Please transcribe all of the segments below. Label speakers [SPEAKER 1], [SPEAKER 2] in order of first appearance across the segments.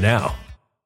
[SPEAKER 1] now.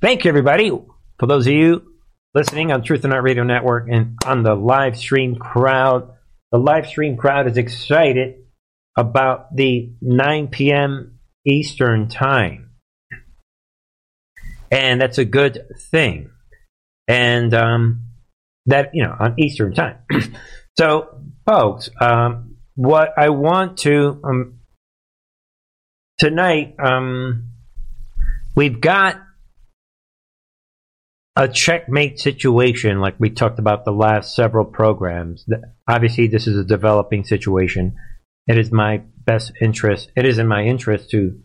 [SPEAKER 2] Thank you, everybody. For those of you listening on Truth and Art Radio Network and on the live stream crowd, the live stream crowd is excited about the 9 p.m. Eastern Time. And that's a good thing. And um, that, you know, on Eastern Time. so, folks, um, what I want to, um, tonight, um, we've got a checkmate situation like we talked about the last several programs. Obviously, this is a developing situation. It is my best interest. It is in my interest to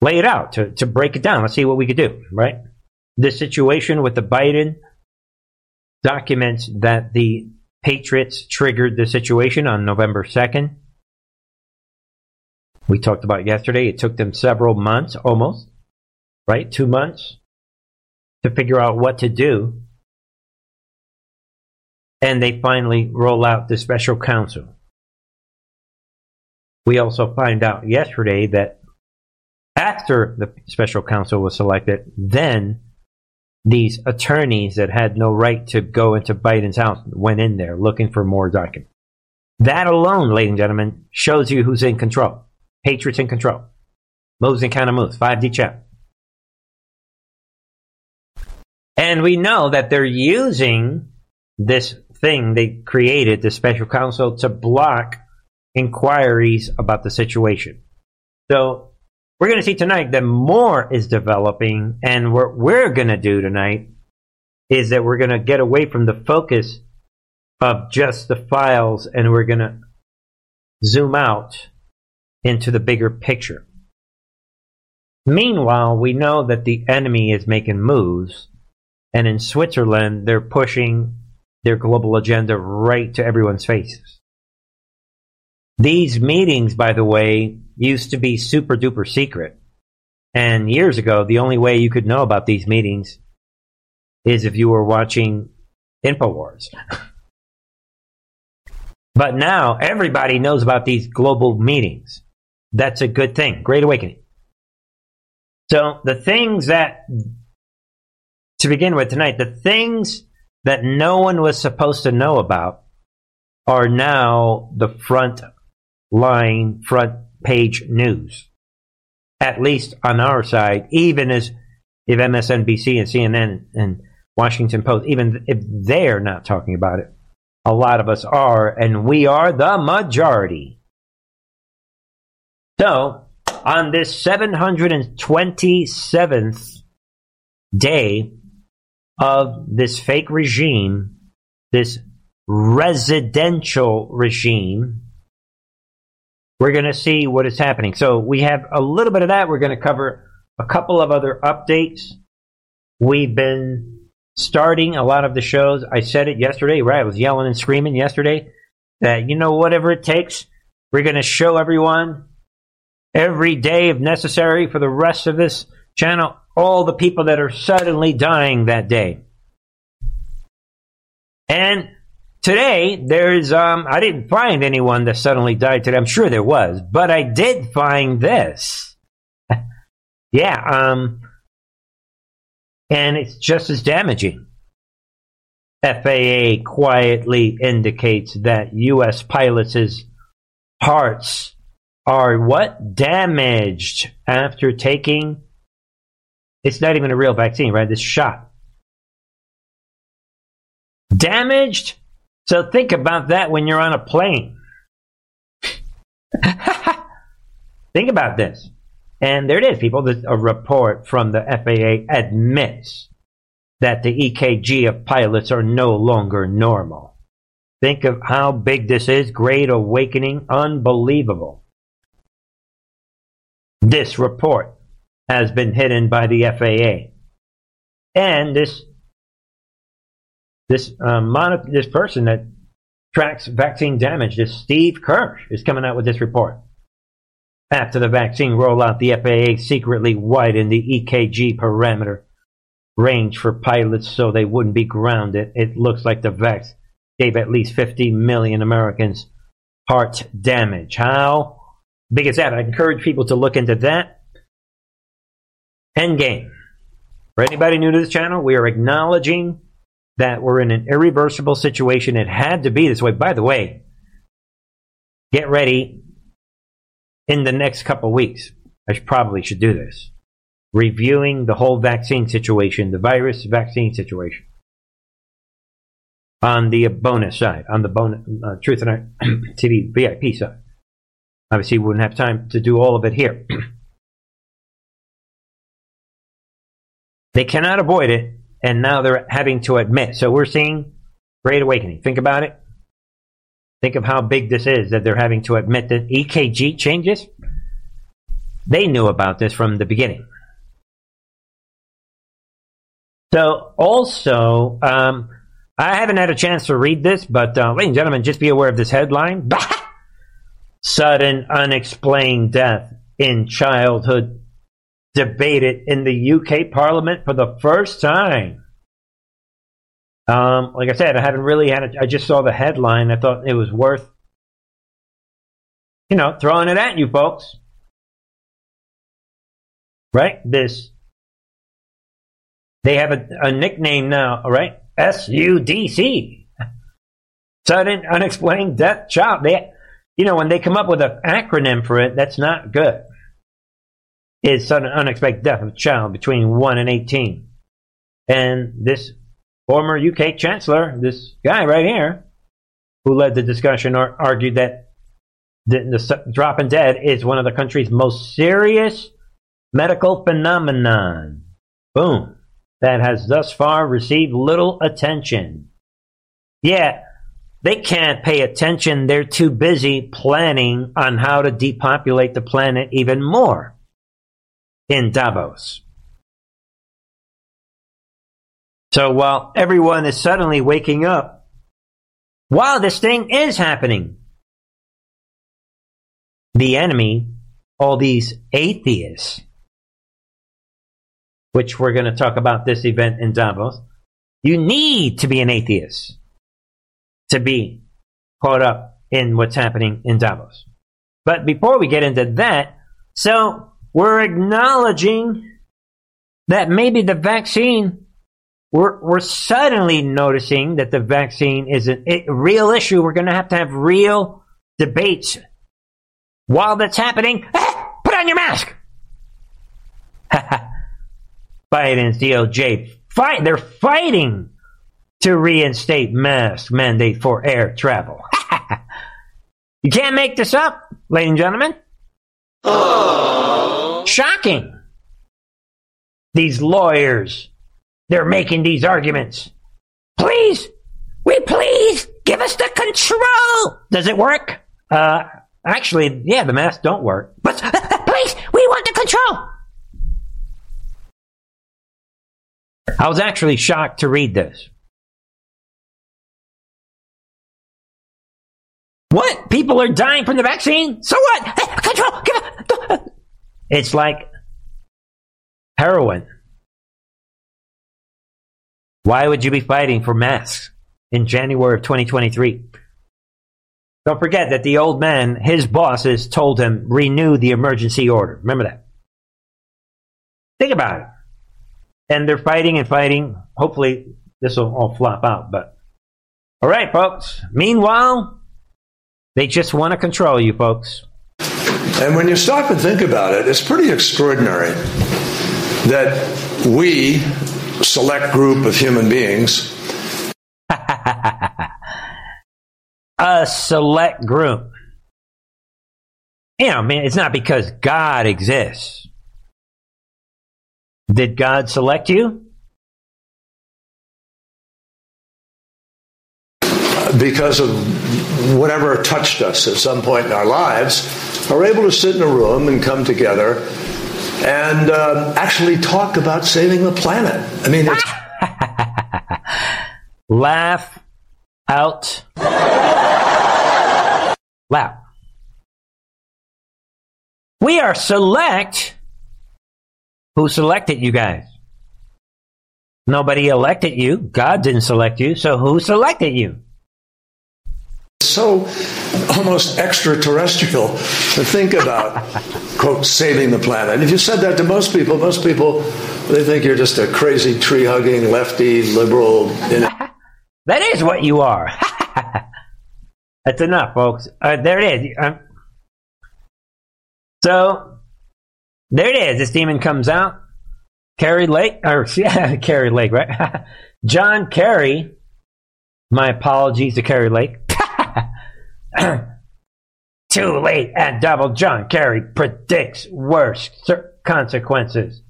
[SPEAKER 2] lay it out, to, to break it down. Let's see what we could do, right? This situation with the Biden documents that the Patriots triggered the situation on November 2nd. We talked about yesterday. It took them several months, almost, right? Two months to figure out what to do. And they finally roll out the special counsel. We also find out yesterday that after the special counsel was selected, then these attorneys that had no right to go into Biden's house went in there looking for more documents. That alone, ladies and gentlemen, shows you who's in control. Patriots in control. Moves and counter moves. 5D chess. And we know that they're using this thing they created, the special counsel, to block inquiries about the situation. So we're going to see tonight that more is developing, and what we're going to do tonight is that we're going to get away from the focus of just the files and we're going to zoom out into the bigger picture. Meanwhile, we know that the enemy is making moves, and in Switzerland, they're pushing their global agenda right to everyone's faces. These meetings, by the way, used to be super duper secret. And years ago, the only way you could know about these meetings is if you were watching InfoWars. but now everybody knows about these global meetings. That's a good thing. Great awakening. So the things that, to begin with tonight, the things that no one was supposed to know about are now the front line, front page news. At least on our side, even as if MSNBC and CNN and Washington Post, even if they're not talking about it, a lot of us are, and we are the majority. So, on this 727th day of this fake regime, this residential regime, we're going to see what is happening. So we have a little bit of that. We're going to cover a couple of other updates. We've been starting a lot of the shows. I said it yesterday, right? I was yelling and screaming yesterday that, you know, whatever it takes, we're going to show everyone every day, if necessary, for the rest of this channel, all the people that are suddenly dying that day. And Today, there's, um, I didn't find anyone that suddenly died today. I'm sure there was, but I did find this. yeah, um, and it's just as damaging. FAA quietly indicates that U.S. pilots' hearts are what? Damaged after taking, it's not even a real vaccine, right? This shot. Damaged so think about that when you're on a plane. think about this. And there it is, people. A report from the FAA admits that the EKG of pilots are no longer normal. Think of how big this is. Great awakening. Unbelievable. This report has been hidden by the FAA. And this this um, this person that tracks vaccine damage, this Steve Kirsch, is coming out with this report. After the vaccine rollout, the FAA secretly widened the EKG parameter range for pilots so they wouldn't be grounded. It looks like the vax gave at least 50 million Americans heart damage. How big is that? I encourage people to look into that. Endgame. For anybody new to this channel, we are acknowledging that we're in an irreversible situation. It had to be this way. By the way, get ready in the next couple weeks. I should, probably should do this. Reviewing the whole vaccine situation, the virus vaccine situation. On the bonus side, on the bonus, uh, Truth and Art TV VIP side. Obviously, we wouldn't have time to do all of it here. they cannot avoid it, and now they're having to admit. So we're seeing Great Awakening. Think about it. Think of how big this is that they're having to admit that EKG changes. They knew about this from the beginning. So, also, um, I haven't had a chance to read this, but uh, ladies and gentlemen, just be aware of this headline Sudden unexplained death in childhood debated in the UK Parliament for the first time. Um, like I said, I haven't really had. I just saw the headline. I thought it was worth, you know, throwing it at you folks. Right? This. They have a, a nickname now, right? SUDC. Sudden unexplained death child. They, you know, when they come up with an acronym for it, that's not good. Is sudden unexpected death of a child between 1 and 18. And this former UK Chancellor, this guy right here, who led the discussion, argued that the, the dropping dead is one of the country's most serious medical phenomenon. Boom. That has thus far received little attention. Yeah, they can't pay attention. They're too busy planning on how to depopulate the planet even more in Davos. So while everyone is suddenly waking up, while this thing is happening, the enemy, all these atheists, which we're going to talk about this event in Davos, you need to be an atheist to be caught up in what's happening in Davos. But before we get into that, so we're acknowledging that maybe the vaccine we're, we're suddenly noticing that the vaccine is a, a real issue. We're going to have to have real debates. While that's happening, ah, put on your mask. Biden's DOJ fight. They're fighting to reinstate mask mandate for air travel. you can't make this up, ladies and gentlemen. Shocking. These lawyers they're making these arguments. Please, we please give us the control. Does it work? Uh, actually, yeah, the masks don't work. But uh, uh, please, we want the control. I was actually shocked to read this. What? People are dying from the vaccine? So what? Uh, control. Give it. It's like heroin. Why would you be fighting for masks in January of 2023? Don't forget that the old man, his bosses told him, renew the emergency order. Remember that. Think about it. And they're fighting and fighting. Hopefully, this will all flop out. But, all right, folks. Meanwhile, they just want to control you, folks.
[SPEAKER 3] And when you stop and think about it, it's pretty extraordinary that we select group of human beings.
[SPEAKER 2] a select group. You know, I mean, it's not because God exists. Did God select you?
[SPEAKER 3] Because of whatever touched us at some point in our lives, are able to sit in a room and come together and uh, actually talk about saving the planet. I mean.
[SPEAKER 2] Laugh out loud. We are select. Who selected you guys? Nobody elected you. God didn't select you. So who selected you?
[SPEAKER 3] So almost extraterrestrial to think about, quote, saving the planet. If you said that to most people, most people, they think you're just a crazy tree hugging, lefty, liberal.
[SPEAKER 2] that is what you are. That's enough, folks. Uh, there it is. Um, so, there it is. This demon comes out. Kari Lake, or yeah, Kari Lake, right? John Kerry. My apologies to Kari Lake. Too late and double. John Kerry predicts worse consequences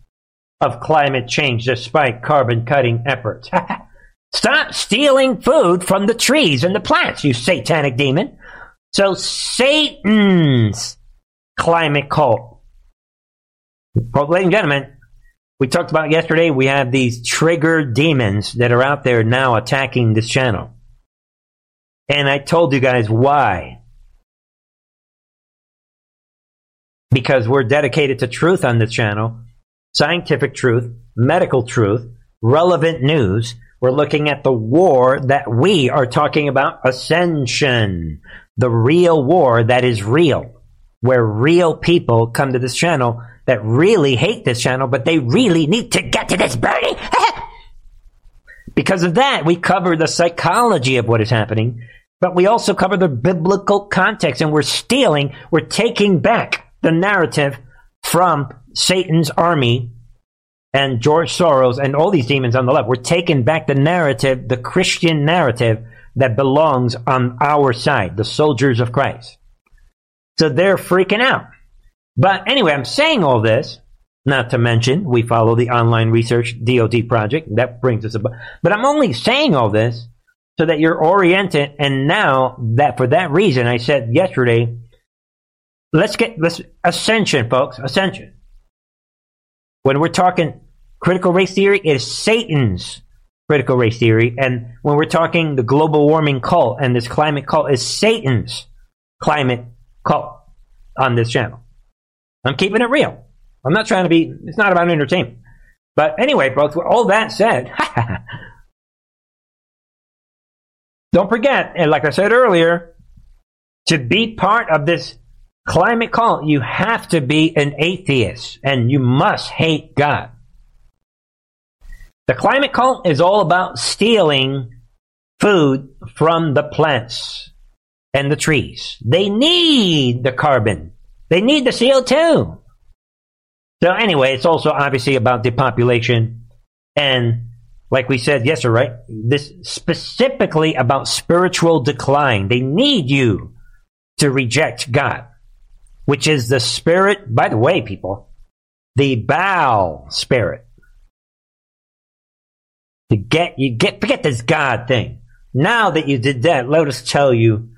[SPEAKER 2] of climate change despite carbon cutting efforts. Stop stealing food from the trees and the plants, you satanic demon. So Satan's climate cult. Well, ladies and gentlemen, we talked about yesterday, we have these triggered demons that are out there now attacking this channel. And I told you guys why. Because we're dedicated to truth on this channel scientific truth, medical truth, relevant news. We're looking at the war that we are talking about ascension, the real war that is real, where real people come to this channel that really hate this channel, but they really need to get to this Bernie. because of that, we cover the psychology of what is happening but we also cover the biblical context and we're stealing, we're taking back the narrative from Satan's army and George Soros and all these demons on the left. We're taking back the narrative, the Christian narrative that belongs on our side, the soldiers of Christ. So they're freaking out. But anyway, I'm saying all this, not to mention we follow the online research DoD project. That brings us about. But I'm only saying all this so that you're oriented. And now that for that reason, I said yesterday, let's get let's ascension, folks, ascension. When we're talking critical race theory, it is Satan's critical race theory, and when we're talking the global warming cult and this climate cult is Satan's climate cult on this channel. I'm keeping it real. I'm not trying to be. It's not about entertainment. But anyway, folks. With all that said. Don't forget, and like I said earlier, to be part of this climate cult, you have to be an atheist and you must hate God. The climate cult is all about stealing food from the plants and the trees. They need the carbon. They need the CO2. So anyway, it's also obviously about depopulation and like we said yesterday, right? This specifically about spiritual decline. They need you to reject God, which is the spirit, by the way, people, the Baal spirit. To get, you get, forget this God thing. Now that you did that, let us tell you,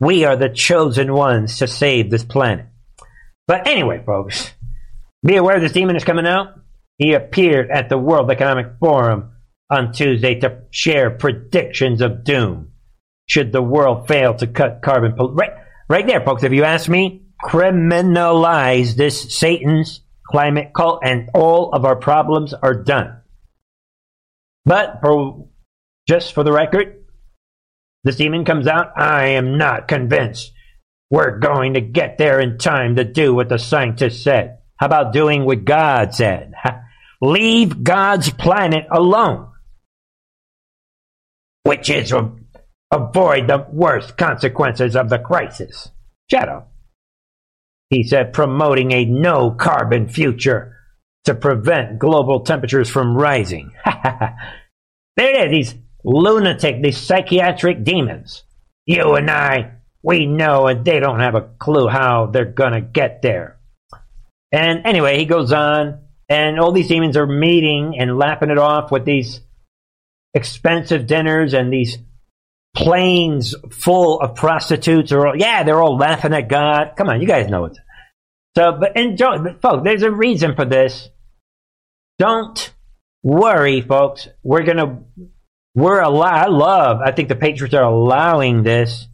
[SPEAKER 2] we are the chosen ones to save this planet. But anyway, folks, be aware this demon is coming out. He appeared at the World Economic Forum on Tuesday to share predictions of doom should the world fail to cut carbon. Pol- right, right there, folks. If you ask me, criminalize this Satan's climate cult, and all of our problems are done. But for just for the record, this demon comes out. I am not convinced. We're going to get there in time to do what the scientists said. How about doing what God said? Leave God's planet alone which is to avoid the worst consequences of the crisis. Up. He said, promoting a no carbon future to prevent global temperatures from rising. there it is, these lunatic, these psychiatric demons. You and I, we know, and they don't have a clue how they're gonna get there. And anyway, he goes on, and all these demons are meeting and lapping it off with these expensive dinners and these planes full of prostitutes are all, yeah, they're all laughing at God. Come on, you guys know it. So, but enjoy, but folks, there's a reason for this. Don't worry, folks. We're gonna, we're allow. I love. I think the Patriots are allowing this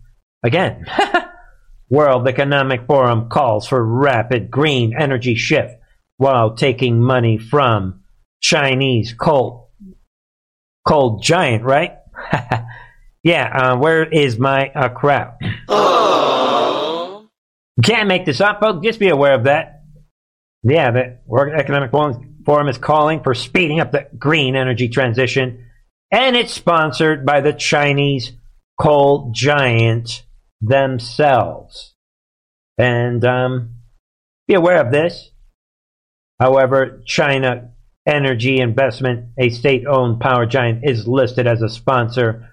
[SPEAKER 2] again. World Economic Forum calls for rapid green energy shift while taking money from Chinese coal cold giant, right? yeah. Uh, where is my uh, crap? Can't make this up, folks. Just be aware of that. Yeah, the World Economic Forum is calling for speeding up the green energy transition, and it's sponsored by the Chinese coal giant themselves. And um, be aware of this. However, China Energy Investment, a state-owned power giant, is listed as a sponsor.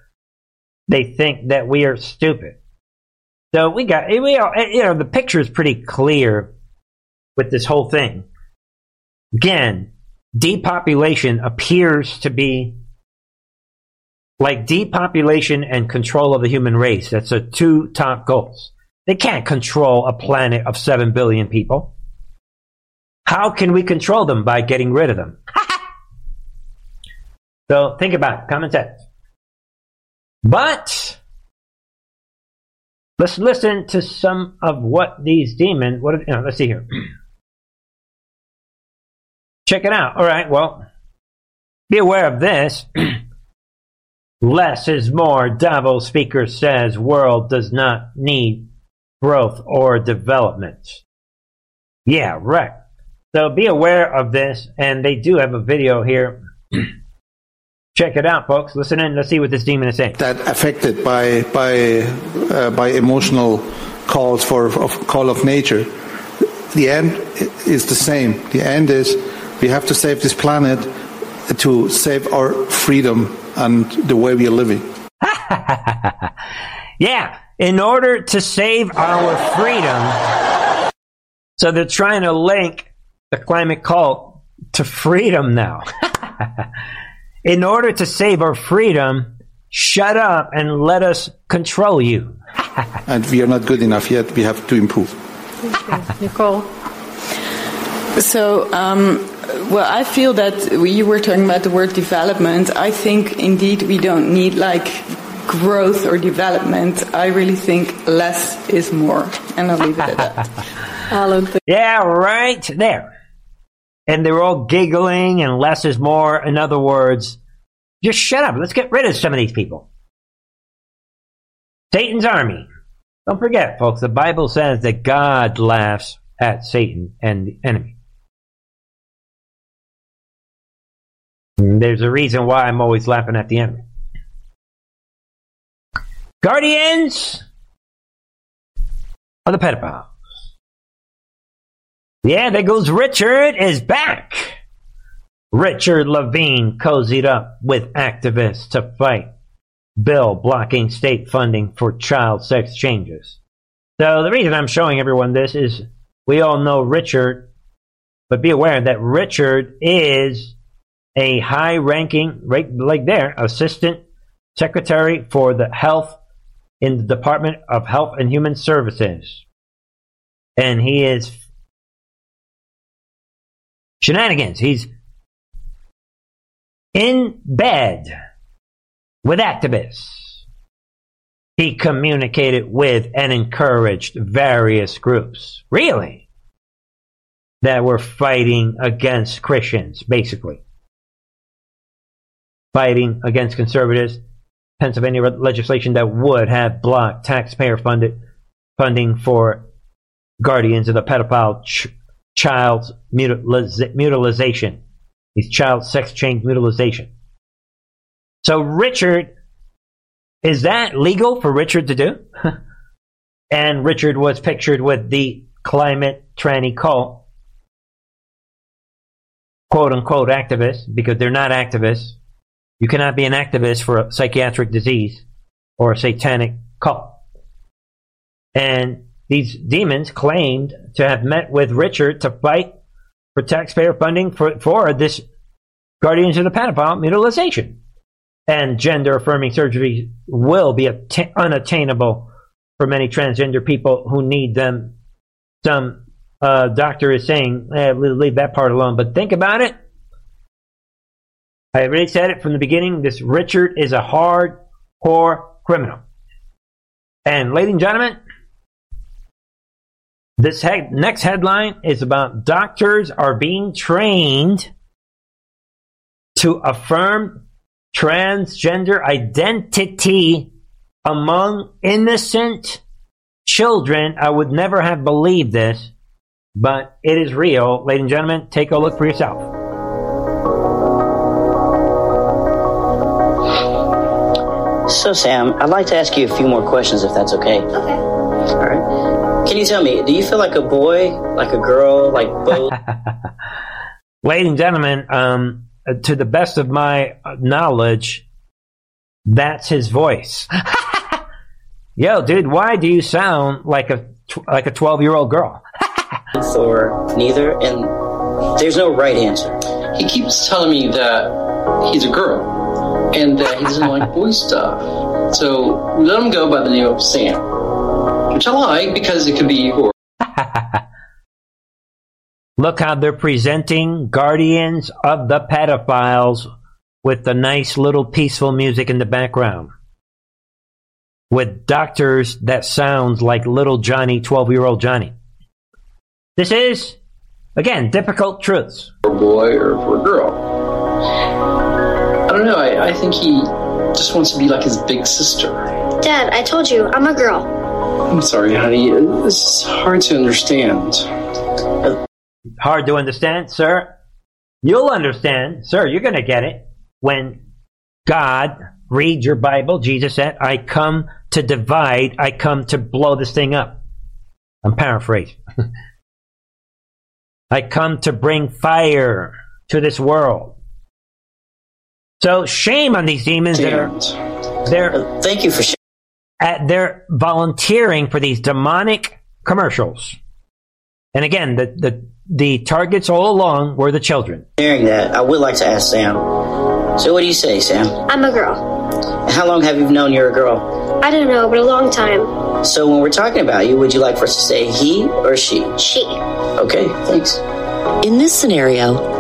[SPEAKER 2] They think that we are stupid. So we got we all, you know the picture is pretty clear with this whole thing. Again, depopulation appears to be like depopulation and control of the human race. That's the two top goals. They can't control a planet of 7 billion people. How can we control them? By getting rid of them. So think about it. Common sense. But let's listen to some of what these demons. What? You know, let's see here. Check it out. All right. Well, be aware of this. Less is more. Davos speaker says world does not need growth or development. Yeah, right. So be aware of this, and they do have a video here. Check it out, folks. Listen in. Let's see what this demon is saying.
[SPEAKER 4] That affected by by uh, by emotional calls for of call of nature. The end is the same. The end is we have to save this planet to save our freedom and the way we are living.
[SPEAKER 2] yeah, in order to save our freedom. So they're trying to link the climate cult to freedom now. in order to save our freedom, shut up and let us control you.
[SPEAKER 4] and we are not good enough yet. We have to improve.
[SPEAKER 5] Nicole. So, um, well, I feel that you were talking about the word development. I think indeed we don't need like growth or development. I really think less is more. And I'll leave it at that.
[SPEAKER 2] Alan. Yeah, right there. And they're all giggling and less is more. In other words, just shut up. Let's get rid of some of these people. Satan's army. Don't forget, folks, the Bible says that God laughs at Satan and the enemy. There's a reason why I'm always laughing at the enemy. Guardians of the pedophiles. Yeah, there goes Richard is back. Richard Levine cozied up with activists to fight bill blocking state funding for child sex changes. So the reason I'm showing everyone this is we all know Richard, but be aware that Richard is a high ranking, right like there, assistant secretary for the health in the Department of Health and Human Services. And he is shenanigans. He's in bed with activists. He communicated with and encouraged various groups, really, that were fighting against Christians, basically. Fighting against conservatives Pennsylvania legislation that would have blocked taxpayer funded funding for guardians of the pedophile ch- child's mutilization, these child sex change mutilization. So Richard, is that legal for Richard to do? and Richard was pictured with the climate tranny cult, quote unquote activists, because they're not activists. You cannot be an activist for a psychiatric disease or a satanic cult. And these demons claimed to have met with Richard to fight for taxpayer funding for, for this Guardians of the Pedophile mutilization. And gender affirming surgery will be unattainable for many transgender people who need them some uh, doctor is saying, eh, leave that part alone. But think about it. I already said it from the beginning. This Richard is a hardcore criminal. And, ladies and gentlemen, this he- next headline is about doctors are being trained to affirm transgender identity among innocent children. I would never have believed this, but it is real. Ladies and gentlemen, take a look for yourself.
[SPEAKER 6] So, Sam, I'd like to ask you a few more questions if that's okay.
[SPEAKER 7] Okay.
[SPEAKER 6] All right. Can you tell me, do you feel like a boy, like a girl, like both?
[SPEAKER 2] Ladies and gentlemen, um, to the best of my knowledge, that's his voice. Yo, dude, why do you sound like a tw- like a twelve year old girl?
[SPEAKER 6] or neither? And there's no right answer.
[SPEAKER 8] He keeps telling me that he's a girl and that he doesn't like boy stuff. So let him go by the name of Sam, which I like because it could be or
[SPEAKER 2] Look how they're presenting Guardians of the Pedophiles with the nice little peaceful music in the background. With doctors that sounds like little Johnny, 12 year old Johnny. This is, again, difficult truths.
[SPEAKER 8] for a boy or for a girl. I don't know. I, I think he just wants to be like his big sister.
[SPEAKER 7] Dad, I told you, I'm a girl.
[SPEAKER 8] I'm sorry, honey. This is hard to understand.
[SPEAKER 2] Hard to understand, sir. You'll understand, sir. You're going to get it when God read your Bible. Jesus said, I come to divide, I come to blow this thing up. I'm paraphrasing. I come to bring fire to this world. So shame on these demons that are they're
[SPEAKER 6] thank you for sh-
[SPEAKER 2] at they're volunteering for these demonic commercials. And again, the the the targets all along were the children.
[SPEAKER 6] Hearing that, I would like to ask Sam. So, what do you say, Sam?
[SPEAKER 7] I'm a girl.
[SPEAKER 6] How long have you known you're a girl?
[SPEAKER 7] I don't know, but a long time.
[SPEAKER 6] So, when we're talking about you, would you like for us to say he or she?
[SPEAKER 7] She.
[SPEAKER 6] Okay, thanks.
[SPEAKER 9] In this scenario,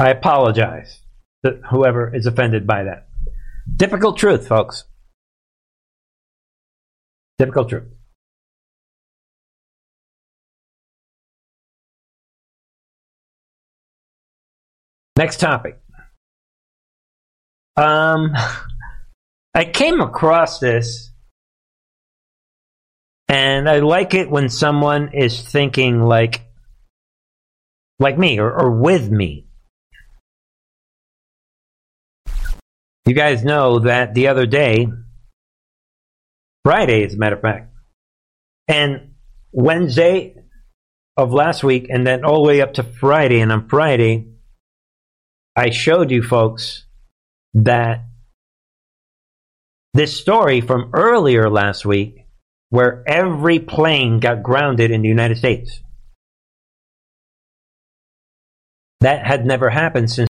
[SPEAKER 2] I apologize to whoever is offended by that. Difficult truth, folks. Difficult truth. Next topic. Um, I came across this, and I like it when someone is thinking like, like me or, or with me. You guys know that the other day, Friday, as a matter of fact, and Wednesday of last week, and then all the way up to Friday, and on Friday, I showed you folks that this story from earlier last week, where every plane got grounded in the United States. That had never happened since.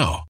[SPEAKER 10] now.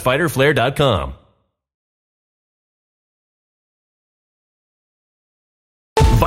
[SPEAKER 1] www.fighterflare.com.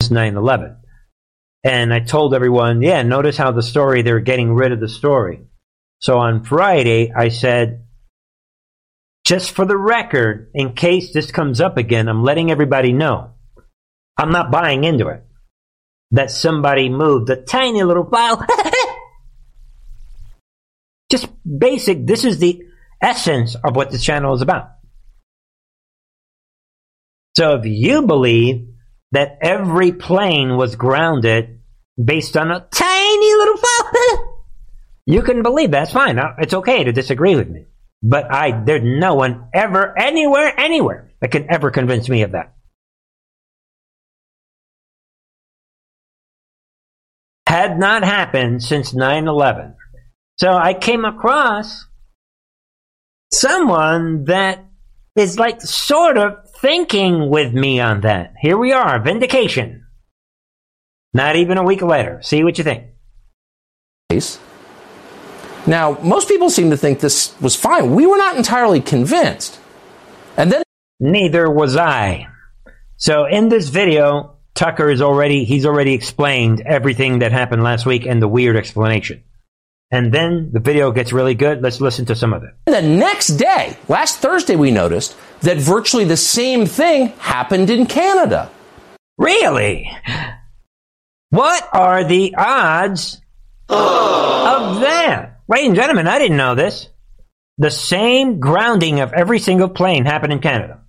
[SPEAKER 2] It's 9 11. And I told everyone, yeah, notice how the story, they're getting rid of the story. So on Friday, I said, just for the record, in case this comes up again, I'm letting everybody know. I'm not buying into it. That somebody moved a tiny little file. just basic, this is the essence of what this channel is about. So if you believe that every plane was grounded based on a tiny little file, you can believe that's fine. It's okay to disagree with me. But I, there's no one ever, anywhere, anywhere that can ever convince me of that. Had not happened since 9 11. So I came across someone that is like sort of thinking with me on that. Here we are, vindication. Not even a week later. See what you think.
[SPEAKER 11] Now, most people seem to think this was fine. We were not entirely convinced. And then
[SPEAKER 2] neither was I. So in this video, Tucker is already he's already explained everything that happened last week and the weird explanation. And then the video gets really good. Let's listen to some of it.
[SPEAKER 11] The next day, last Thursday, we noticed that virtually the same thing happened in Canada.
[SPEAKER 2] Really? What are the odds of that? Ladies and gentlemen, I didn't know this. The same grounding of every single plane happened in Canada.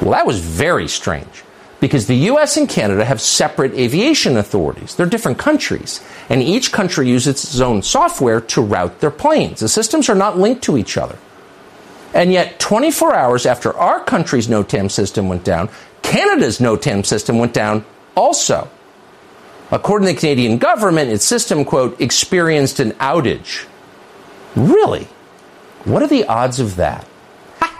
[SPEAKER 11] Well, that was very strange because the US and Canada have separate aviation authorities. They're different countries, and each country uses its own software to route their planes. The systems are not linked to each other. And yet, 24 hours after our country's NOTAM system went down, Canada's NOTAM system went down also. According to the Canadian government, its system, quote, experienced an outage. Really? What are the odds of that?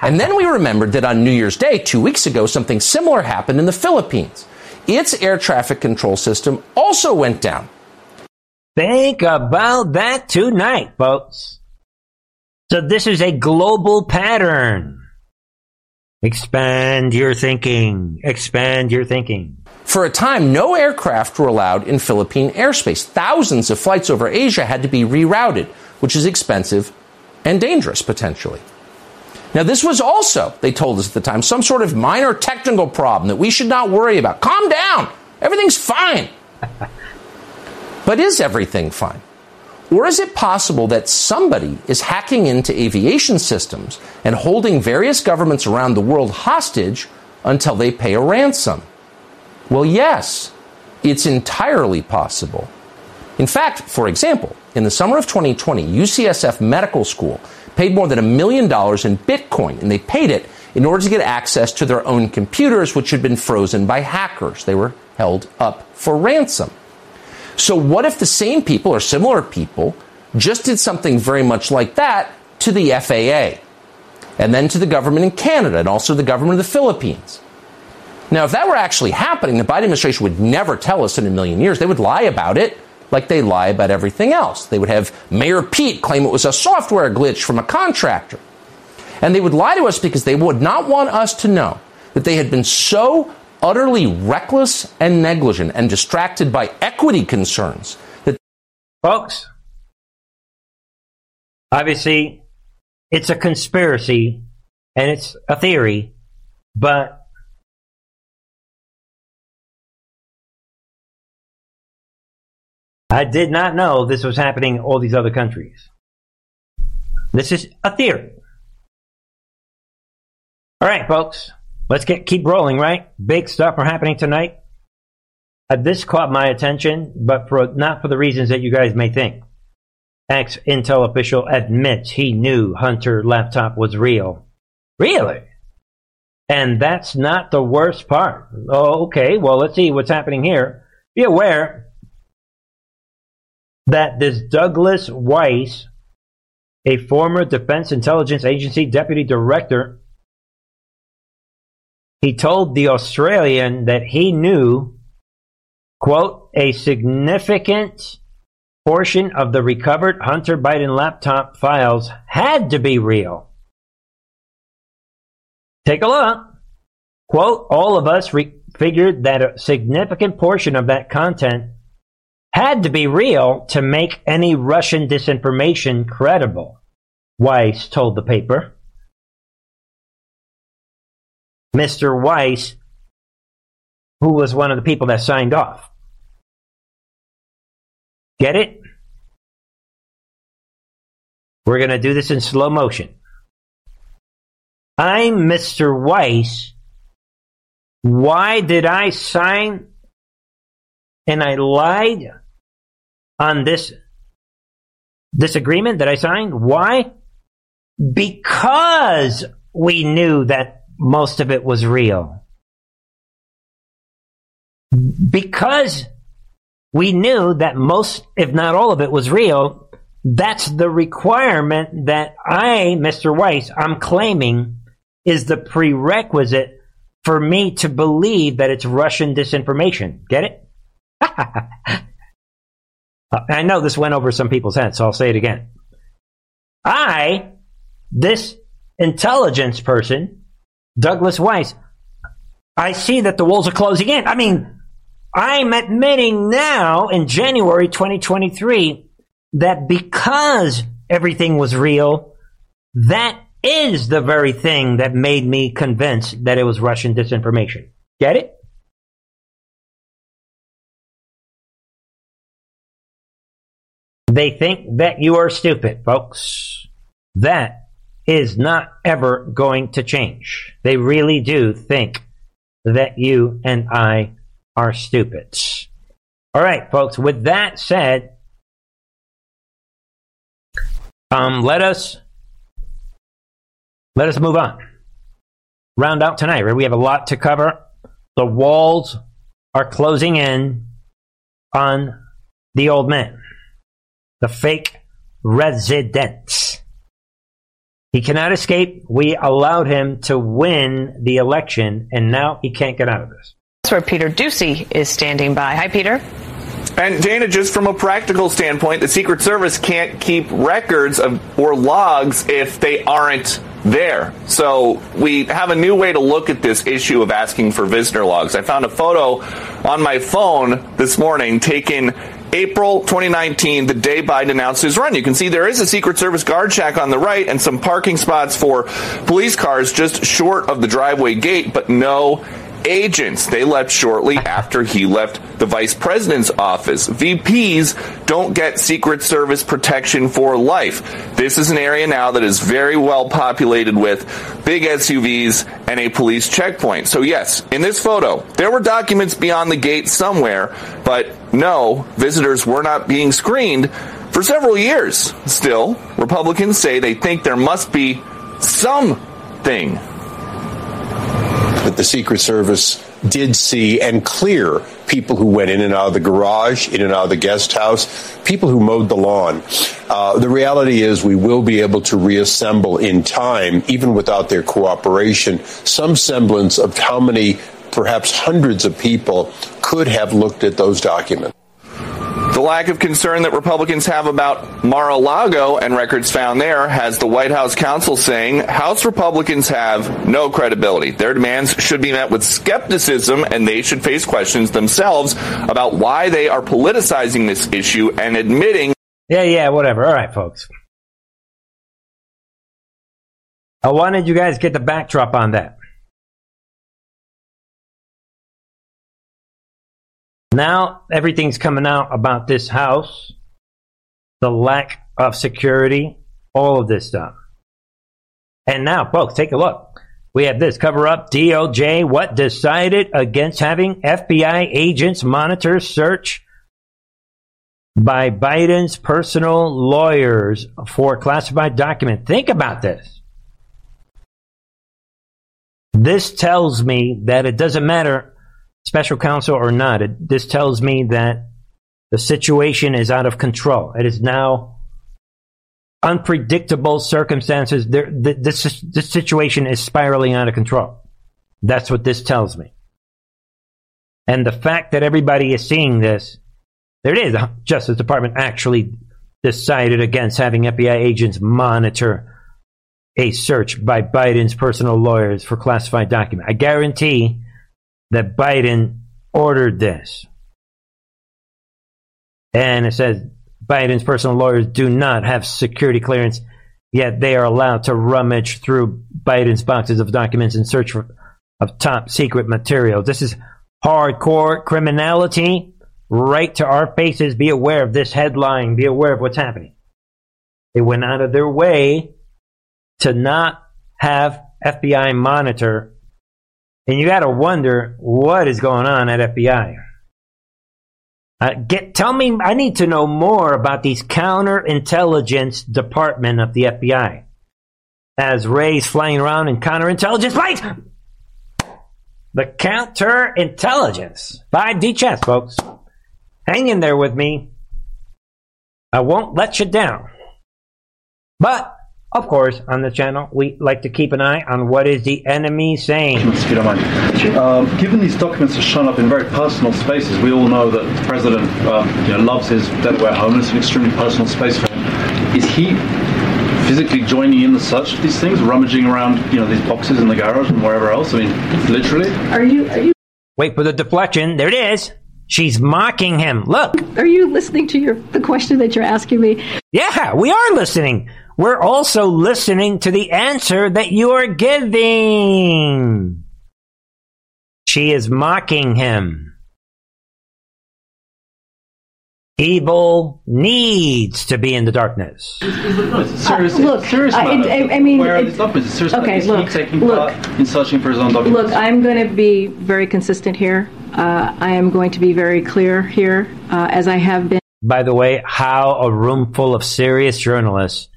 [SPEAKER 11] And then we remembered that on New Year's Day, two weeks ago, something similar happened in the Philippines. Its air traffic control system also went down.
[SPEAKER 2] Think about that tonight, folks. So this is a global pattern. Expand your thinking. Expand your thinking.
[SPEAKER 11] For a time, no aircraft were allowed in Philippine airspace. Thousands of flights over Asia had to be rerouted, which is expensive and dangerous potentially. Now, this was also, they told us at the time, some sort of minor technical problem that we should not worry about. Calm down. Everything's fine. But is everything fine? Or is it possible that somebody is hacking into aviation systems and holding various governments around the world hostage until they pay a ransom? Well, yes, it's entirely possible. In fact, for example, in the summer of 2020, UCSF Medical School paid more than a million dollars in Bitcoin, and they paid it in order to get access to their own computers, which had been frozen by hackers. They were held up for ransom. So, what if the same people or similar people just did something very much like that to the FAA and then to the government in Canada and also the government of the Philippines? Now, if that were actually happening, the Biden administration would never tell us in a million years. They would lie about it like they lie about everything else. They would have Mayor Pete claim it was a software glitch from a contractor. And they would lie to us because they would not want us to know that they had been so utterly reckless and negligent and distracted by equity concerns that
[SPEAKER 2] folks obviously it's a conspiracy and it's a theory but I did not know this was happening in all these other countries. This is a theory. All right, folks. Let's get keep rolling, right? Big stuff are happening tonight. Uh, this caught my attention, but for not for the reasons that you guys may think. Ex Intel official admits he knew Hunter laptop was real. Really? And that's not the worst part. Oh, okay. Well, let's see what's happening here. Be aware that this Douglas Wise, a former Defense Intelligence Agency deputy director, he told the Australian that he knew, quote, a significant portion of the recovered Hunter Biden laptop files had to be real. Take a look. Quote, all of us re- figured that a significant portion of that content had to be real to make any Russian disinformation credible, Wise told the paper. Mr. Wise, who was one of the people that signed off. Get it? We're going to do this in slow motion. I'm Mr. Wise. Why did I sign and I lied on this this agreement that I signed? Why? Because we knew that most of it was real. Because we knew that most, if not all of it, was real, that's the requirement that I, Mr. Wise, I'm claiming is the prerequisite for me to believe that it's Russian disinformation. Get it? Uh, I know this went over some people's heads, so I'll say it again. I, this intelligence person, Douglas Wise, I see that the walls are closing in. I mean, I'm admitting now in January 2023 that because everything was real, that is the very thing that made me convinced that it was Russian disinformation. Get it? They think that you are stupid, folks. That is not ever going to change. They really do think that you and I are stupid. All right, folks, with that said, um, let us let us move on. Round out tonight, right? We have a lot to cover. The walls are closing in on the old man, the fake residents. He cannot escape. We allowed him to win the election, and now he can't get out of this.
[SPEAKER 12] That's where Peter Doocy is standing by. Hi, Peter.
[SPEAKER 13] And Dana, just from a practical standpoint, the Secret Service can't keep records of or logs if they aren't there. So we have a new way to look at this issue of asking for visitor logs. I found a photo on my phone this morning taken April 2019, the day Biden announced his run. You can see there is a Secret Service guard shack on the right and some parking spots for police cars just short of the driveway gate, but no agents. They left shortly after he left the vice president's office. VPs don't get Secret Service protection for life. This is an area now that is very well populated with big SUVs and a police checkpoint. So yes, in this photo, there were documents beyond the gate somewhere, but no, visitors were not being screened for several years. Still, Republicans say they think there must be something
[SPEAKER 14] the Secret Service did see and clear people who went in and out of the garage, in and out of the guest house, people who mowed the lawn. Uh, the reality is we will be able to reassemble in time, even without their cooperation, some semblance of how many, perhaps hundreds of people could have looked at those documents.
[SPEAKER 13] The lack of concern that Republicans have about Mar-a-Lago and records found there has the White House counsel saying House Republicans have no credibility. Their demands should be met with skepticism and they should face questions themselves about why they are politicizing this issue and admitting
[SPEAKER 2] Yeah, yeah, whatever. All right, folks. Uh, I wanted you guys get the backdrop on that. Now everything's coming out about this house, the lack of security, all of this stuff. And now, folks, take a look. We have this cover up DOJ. What decided against having FBI agents monitor search by Biden's personal lawyers for classified document. Think about this. This tells me that it doesn't matter special counsel or not. It, this tells me that the situation is out of control. It is now unpredictable circumstances. There, th- this this situation is spiraling out of control. That's what this tells me. And the fact that everybody is seeing this, there it is. The Justice Department actually decided against having FBI agents monitor a search by Biden's personal lawyers for classified documents. I guarantee that Biden ordered this. And it says Biden's personal lawyers do not have security clearance, yet they are allowed to rummage through Biden's boxes of documents in search for, of top secret material. This is hardcore criminality. Right to our faces. Be aware of this headline. Be aware of what's happening. They went out of their way to not have FBI monitor and you got to wonder what is going on at FBI. Uh, get tell me. I need to know more about these counterintelligence department of the FBI. As Wray's flying around in counterintelligence, right? The counterintelligence. 5D chess, folks. Hang in there with me. I won't let you down. But of course, on the channel, we like to keep an eye on what is the enemy saying.
[SPEAKER 15] If you don't mind. Um, given these documents have shown up in very personal spaces, we all know that the president um, you know, loves his Delaware home. It's an extremely personal space for him. Is he physically joining in the search of these things, rummaging around, you know, these boxes in the garage and wherever else? I mean, literally.
[SPEAKER 16] Are you? Are you?
[SPEAKER 2] Wait for the deflection. There it is. She's mocking him. Look.
[SPEAKER 16] Are you listening to your the question that you're asking me?
[SPEAKER 2] Yeah, we are listening we're also listening to the answer that you are giving. She is mocking him. Evil needs to be in the darkness.
[SPEAKER 15] Serious,
[SPEAKER 16] Uh, look,
[SPEAKER 15] serious
[SPEAKER 16] I-
[SPEAKER 15] matter.
[SPEAKER 16] I- I mean,
[SPEAKER 15] where are
[SPEAKER 16] it-
[SPEAKER 15] these documents? Serious
[SPEAKER 16] okay,
[SPEAKER 15] matter. Is
[SPEAKER 16] look,
[SPEAKER 15] he taking
[SPEAKER 16] look.
[SPEAKER 15] part in searching for his own documents?
[SPEAKER 16] Look, I'm going to be very consistent here. Uh, I am going to be very clear here, uh, as I have been.
[SPEAKER 2] By the way, how a room full of serious journalists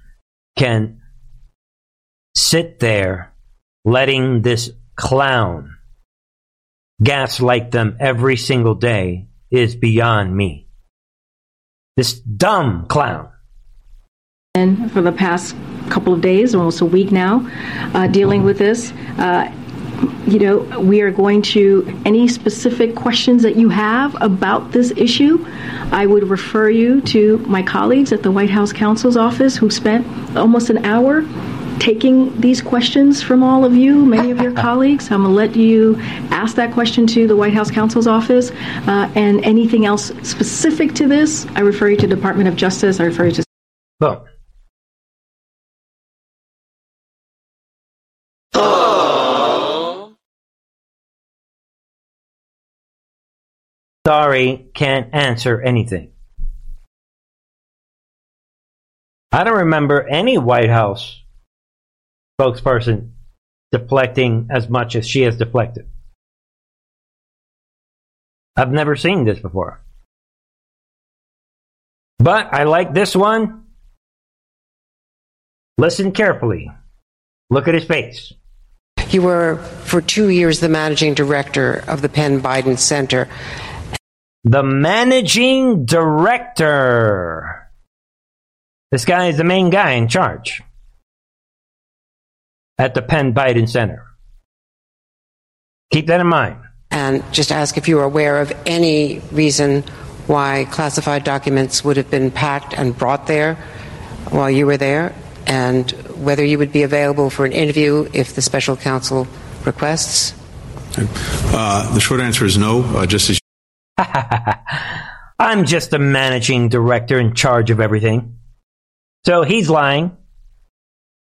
[SPEAKER 2] can sit there letting this clown gaslight them every single day is beyond me. This dumb clown.
[SPEAKER 16] in for the past couple of days, almost a week now, uh, dealing with this. Uh, you know, we are going to any specific questions that you have about this issue. I would refer you to my colleagues at the White House counsel's office who spent almost an hour taking these questions from all of you, many of your colleagues. I'm going to let you ask that question to the White House counsel's office. Uh, and anything else specific to this, I refer you to Department of Justice. I refer you to.
[SPEAKER 2] Boom. Sorry, can't answer anything. I don't remember any White House spokesperson deflecting as much as she has deflected. I've never seen this before. But I like this one. Listen carefully. Look at his face.
[SPEAKER 17] You were for two years the managing director of the Penn Biden Center.
[SPEAKER 2] The managing director. This guy is the main guy in charge at the Penn Biden Center. Keep that in mind.
[SPEAKER 17] And just ask if you are aware of any reason why classified documents would have been packed and brought there while you were there, and whether you would be available for an interview if the special counsel requests?
[SPEAKER 18] Uh, the short answer is no, uh, just as
[SPEAKER 2] I'm just a managing director in charge of everything. So he's lying.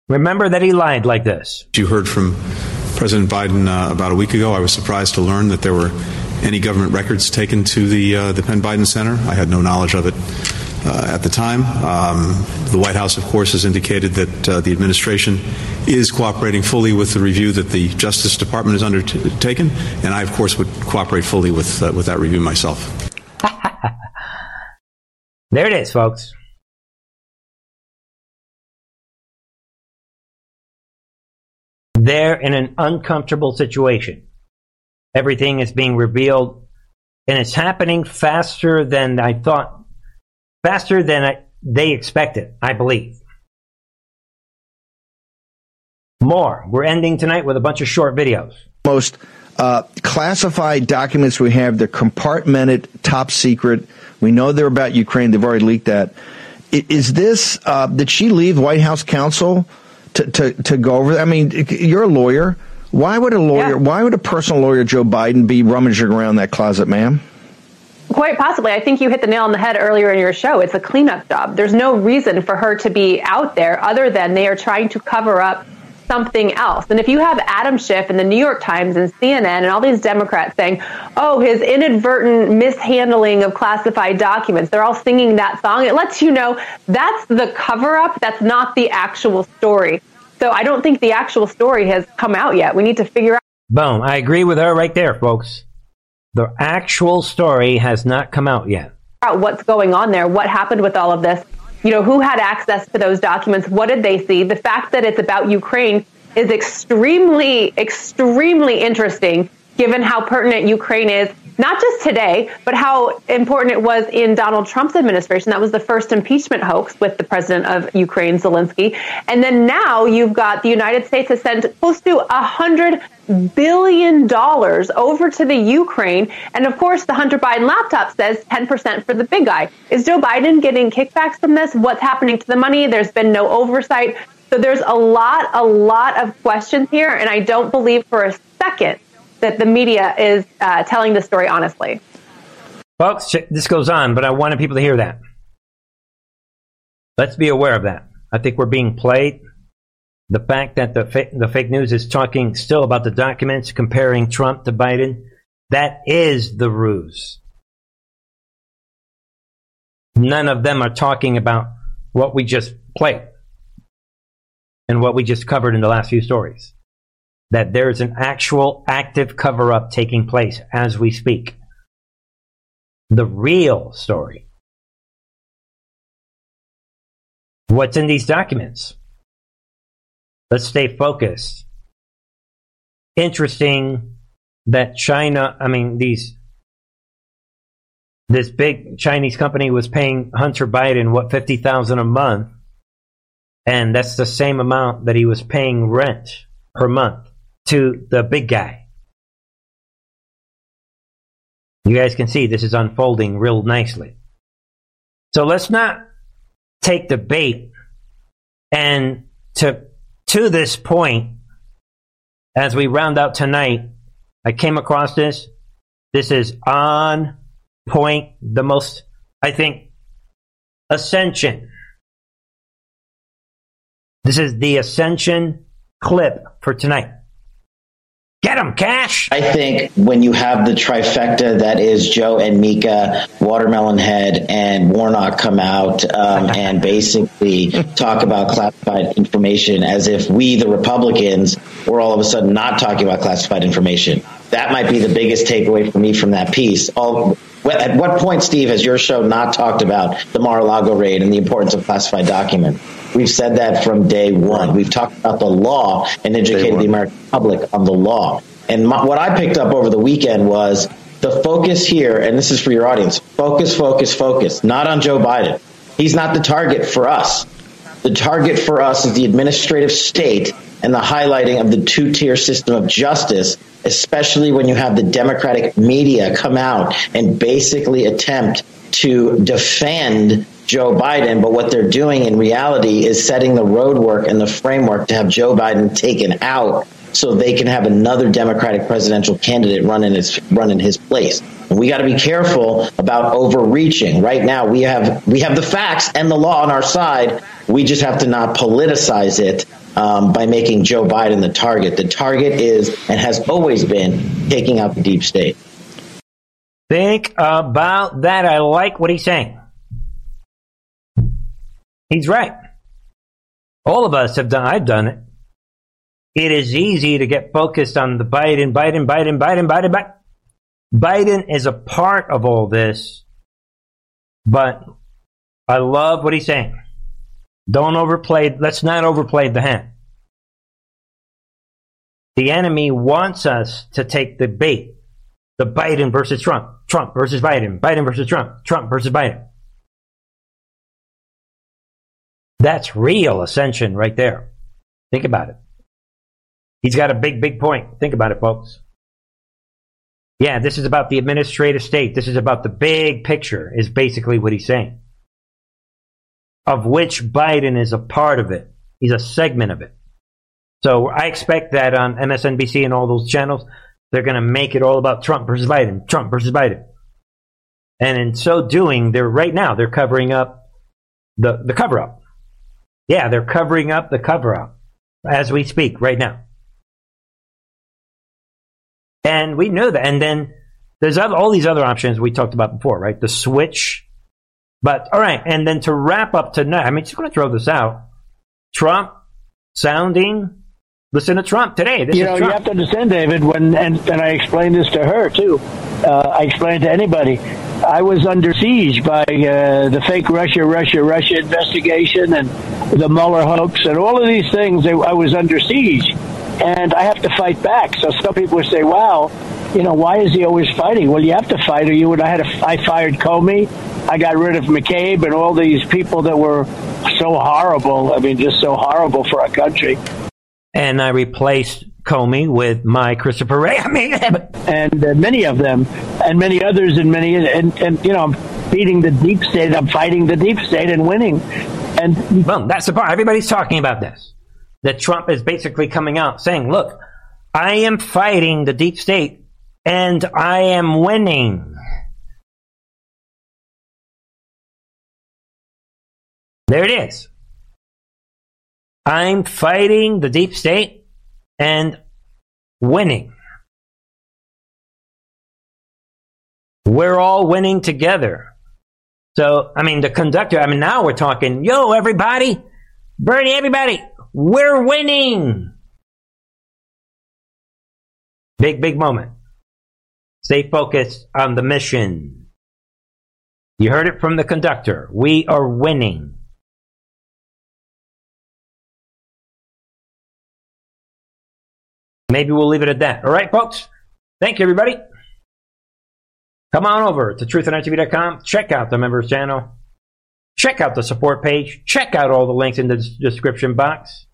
[SPEAKER 2] Remember that he lied like this.
[SPEAKER 18] you heard from President Biden uh, about a week ago. I was surprised to learn that there were any government records taken to the uh, the Penn Biden Center. I had no knowledge of it uh, at the time. Um, the White House, of course, has indicated that uh, the administration is cooperating fully with the review that the Justice Department has undertaken, and I, of course, would cooperate fully with uh, with that review myself.
[SPEAKER 2] There it is, folks. They're in an uncomfortable situation. Everything is being revealed, and it's happening faster than I thought, faster than I, they expected, I believe. More. We're ending tonight with a bunch of short videos.
[SPEAKER 19] Most uh, classified documents we have, they're compartmented, top secret. We know they're about Ukraine. They've already leaked that. Is this, uh, did she leave White House counsel to, to, to go over? I mean, you're a lawyer. Why would a lawyer, why would a personal lawyer, Joe Biden, be rummaging around that closet, ma'am?
[SPEAKER 20] Quite possibly. I think you hit the nail on the head earlier in your show. It's a cleanup job. There's no reason for her to be out there other than they are trying to cover up something else. And if you have Adam Schiff and the New York Times and CNN and all these Democrats saying, oh, his inadvertent mishandling of classified documents, they're all singing that song, it lets you know that's the cover up, that's not the actual story. So I don't think the actual story has come out yet. We need to figure out.
[SPEAKER 2] Boom. I agree with her right there, folks. The actual story has not come out yet.
[SPEAKER 20] what's going on there, what happened with all of this. You know, who had access to those documents? What did they see? The fact that it's about Ukraine is extremely, extremely interesting given how pertinent Ukraine is, not just today, but how important it was in Donald Trump's administration. That was the first impeachment hoax with the president of Ukraine, Zelensky. And then now you've got the United States has sent close to a hundred billion dollars over to the Ukraine. And of course, the Hunter Biden laptop says 10% for the big guy. Is Joe Biden getting kickbacks from this? What's happening to the money? There's been no oversight. So there's a lot, a lot of questions here. And I don't believe for a second that the media is uh, telling the story honestly.
[SPEAKER 2] Folks, this goes on, but I wanted people to hear that. Let's be aware of that. I think we're being played. The fact that the, fa- the fake news is talking still about the documents comparing Trump to Biden, that is the ruse. None of them are talking about what we just played and what we just covered in the last few stories. That there is an actual active cover up taking place as we speak. The real story. What's in these documents? Let's stay focused. Interesting that China, I mean, these, this big Chinese company was paying Hunter Biden, what, 50000 a month? And that's the same amount that he was paying rent per month to the big guy. You guys can see this is unfolding real nicely. So let's not take the bait and to to this point as we round out tonight i came across this this is on point the most i think ascension this is the ascension clip for tonight Kash.
[SPEAKER 21] I think when you have the trifecta that is Joe and Mika, Watermelon Head, and Warnock come out um, and basically talk about classified information as if we, the Republicans, were all of a sudden not talking about classified information. That might be the biggest takeaway for me from that piece. All, at what point, Steve, has your show not talked about the Mar-a-Lago raid and the importance of classified documents? We've said that from day one. We've talked about the law and educated the American public on the law. And my, what I picked up over the weekend was the focus here, and this is for your audience focus, focus, focus, not on Joe Biden. He's not the target for us. The target for us is the administrative state and the highlighting of the two tier system of justice, especially when you have the Democratic media come out and basically attempt to defend Joe Biden, but what they're doing in reality is setting the roadwork and the framework to have Joe Biden taken out so they can have another Democratic presidential candidate run in his run in his place. We got to be careful about overreaching. Right now, we have we have the facts and the law on our side. We just have to not politicize it um, by making Joe Biden the target. The target is and has always been taking out the deep state.
[SPEAKER 2] Think about that. I like what he's saying. He's right. All of us have done, I've done it. It is easy to get focused on the Biden, Biden, Biden, Biden, Biden, Biden. Biden is a part of all this, but I love what he's saying. Don't overplay, let's not overplay the hand. The enemy wants us to take the bait. The Biden versus Trump, Trump versus Biden, Biden versus Trump, Trump versus Biden. That's real ascension right there. Think about it. He's got a big, big point. Think about it, folks. Yeah, this is about the administrative state. This is about the big picture, is basically what he's saying. Of which Biden is a part of it. He's a segment of it. So I expect that on MSNBC and all those channels, they're going to make it all about Trump versus Biden, Trump versus Biden. And in so doing, they're right now, they're covering up the, the cover up. Yeah, they're covering up the cover up as we speak right now. And we know that. And then there's all these other options we talked about before, right? The switch. But all right, and then to wrap up tonight, I mean, just going to throw this out. Trump sounding. Listen to Trump today. This
[SPEAKER 22] you know, you have to understand, David. When and, and I explained this to her too. Uh, I explained to anybody. I was under siege by uh, the fake Russia, Russia, Russia investigation and the Mueller hoax and all of these things. I was under siege, and I have to fight back. So some people would say, "Wow, you know, why is he always fighting?" Well, you have to fight, or you would. I had a, I fired Comey. I got rid of McCabe and all these people that were so horrible. I mean, just so horrible for our country.
[SPEAKER 2] And I replaced Comey with my Christopher Wray, I mean,
[SPEAKER 22] and uh, many of them, and many others, and many, and, and you know, I'm beating the deep state. I'm fighting the deep state and winning. And
[SPEAKER 2] well, that's the part. Everybody's talking about this. That Trump is basically coming out saying, "Look, I am fighting the deep state, and I am winning." There it is. I'm fighting the deep state and winning. We're all winning together. So, I mean, the conductor, I mean, now we're talking, yo, everybody, Bernie, everybody, we're winning. Big, big moment. Stay focused on the mission. You heard it from the conductor. We are winning. Maybe we'll leave it at that. All right, folks. Thank you, everybody. Come on over to truthandtv.com. Check out the members channel. Check out the support page. Check out all the links in the description box.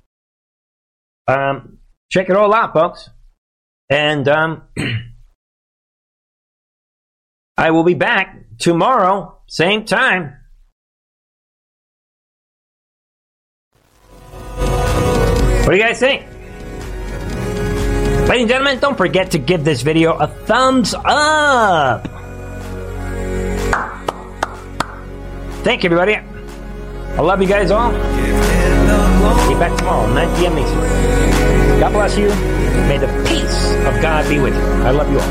[SPEAKER 2] Um, check it all out, folks. And um, I will be back tomorrow, same time. What do you guys think? Ladies and gentlemen, don't forget to give this video a thumbs up. Thank you, everybody. I love you guys all. Be back tomorrow, 9 p.m. Eastern. God bless you. May the peace of God be with you. I love you all.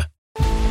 [SPEAKER 10] you